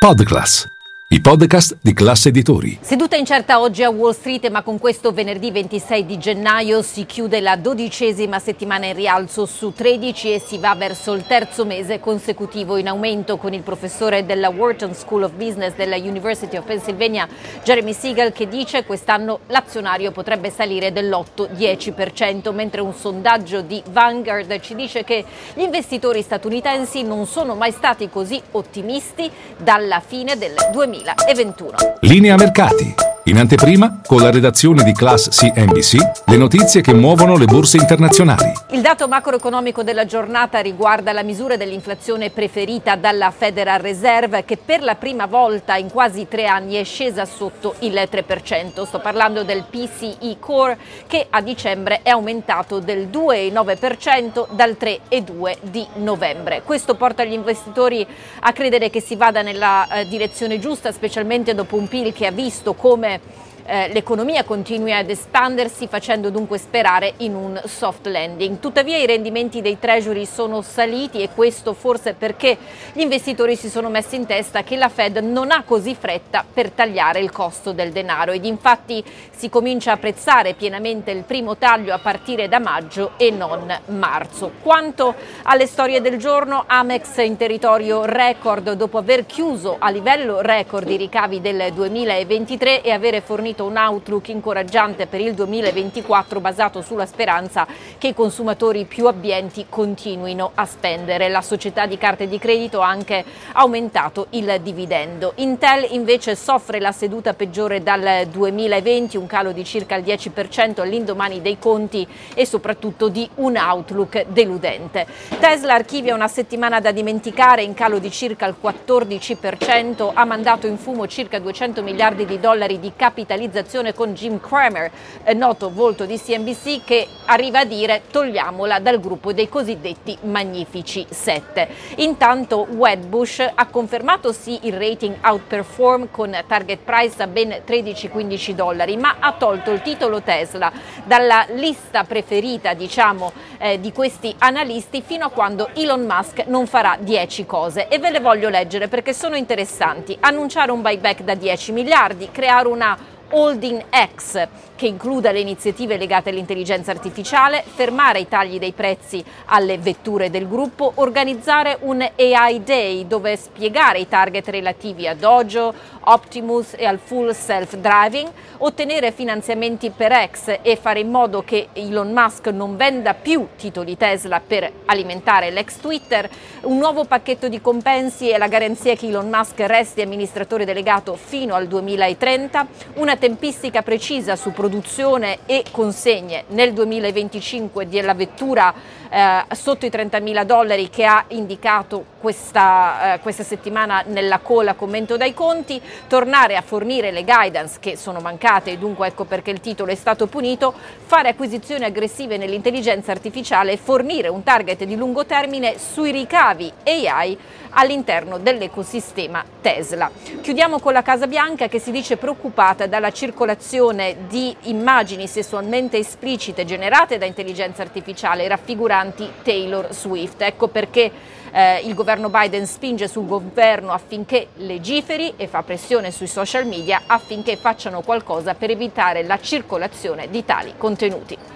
Podclass. I podcast di classe editori. Seduta incerta oggi a Wall Street, ma con questo venerdì 26 di gennaio si chiude la dodicesima settimana in rialzo su 13 e si va verso il terzo mese consecutivo in aumento con il professore della Wharton School of Business della University of Pennsylvania, Jeremy Siegel, che dice quest'anno l'azionario potrebbe salire dell'8-10%, mentre un sondaggio di Vanguard ci dice che gli investitori statunitensi non sono mai stati così ottimisti dalla fine del 2000. 2021. Linea mercati. In anteprima, con la redazione di Class CNBC, le notizie che muovono le borse internazionali. Il dato macroeconomico della giornata riguarda la misura dell'inflazione preferita dalla Federal Reserve che per la prima volta in quasi tre anni è scesa sotto il 3%. Sto parlando del PCE Core che a dicembre è aumentato del 2,9% dal 3,2% di novembre. Questo porta gli investitori a credere che si vada nella eh, direzione giusta, specialmente dopo un PIL che ha visto come that eh, l'economia continui ad espandersi facendo dunque sperare in un soft landing. Tuttavia i rendimenti dei treasury sono saliti e questo forse perché gli investitori si sono messi in testa che la Fed non ha così fretta per tagliare il costo del denaro ed infatti si comincia a apprezzare pienamente il primo taglio a partire da maggio e non marzo. Quanto alle storie del giorno, Amex in territorio record dopo aver chiuso a livello record i ricavi del 2023 e avere fornito un outlook incoraggiante per il 2024 basato sulla speranza che i consumatori più abbienti continuino a spendere. La società di carte di credito ha anche aumentato il dividendo. Intel invece soffre la seduta peggiore dal 2020, un calo di circa il 10% all'indomani dei conti e soprattutto di un outlook deludente. Tesla archivia una settimana da dimenticare in calo di circa il 14%, ha mandato in fumo circa 200 miliardi di dollari di capitalizzazione realizzazione con Jim Cramer, noto volto di CNBC, che arriva a dire togliamola dal gruppo dei cosiddetti magnifici 7. Intanto Wedbush ha confermato sì il rating outperform con target price a ben 13-15 dollari, ma ha tolto il titolo Tesla dalla lista preferita diciamo eh, di questi analisti fino a quando Elon Musk non farà 10 cose e ve le voglio leggere perché sono interessanti. Annunciare un buyback da 10 miliardi, creare una Holding X, che includa le iniziative legate all'intelligenza artificiale, fermare i tagli dei prezzi alle vetture del gruppo, organizzare un AI Day dove spiegare i target relativi a Dojo, Optimus e al full self-driving, ottenere finanziamenti per X e fare in modo che Elon Musk non venda più titoli Tesla per alimentare l'ex Twitter, un nuovo pacchetto di compensi e la garanzia che Elon Musk resti amministratore delegato fino al 2030, una tempistica precisa su produzione e consegne nel 2025 della vettura eh, sotto i 30.000 dollari che ha indicato questa, eh, questa settimana nella cola commento dai conti, tornare a fornire le guidance che sono mancate e dunque ecco perché il titolo è stato punito, fare acquisizioni aggressive nell'intelligenza artificiale e fornire un target di lungo termine sui ricavi AI all'interno dell'ecosistema Tesla. Chiudiamo con la Casa Bianca che si dice preoccupata dalla circolazione di immagini sessualmente esplicite generate da intelligenza artificiale raffiguranti Taylor Swift. Ecco perché eh, il governo Biden spinge sul governo affinché legiferi e fa pressione sui social media affinché facciano qualcosa per evitare la circolazione di tali contenuti.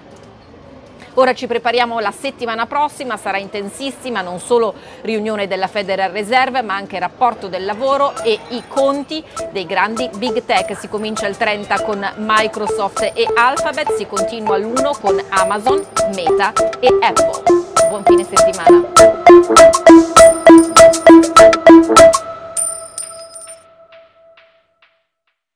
Ora ci prepariamo la settimana prossima, sarà intensissima, non solo riunione della Federal Reserve, ma anche rapporto del lavoro e i conti dei grandi big tech. Si comincia il 30 con Microsoft e Alphabet, si continua l'1 con Amazon, Meta e Apple. Buon fine settimana.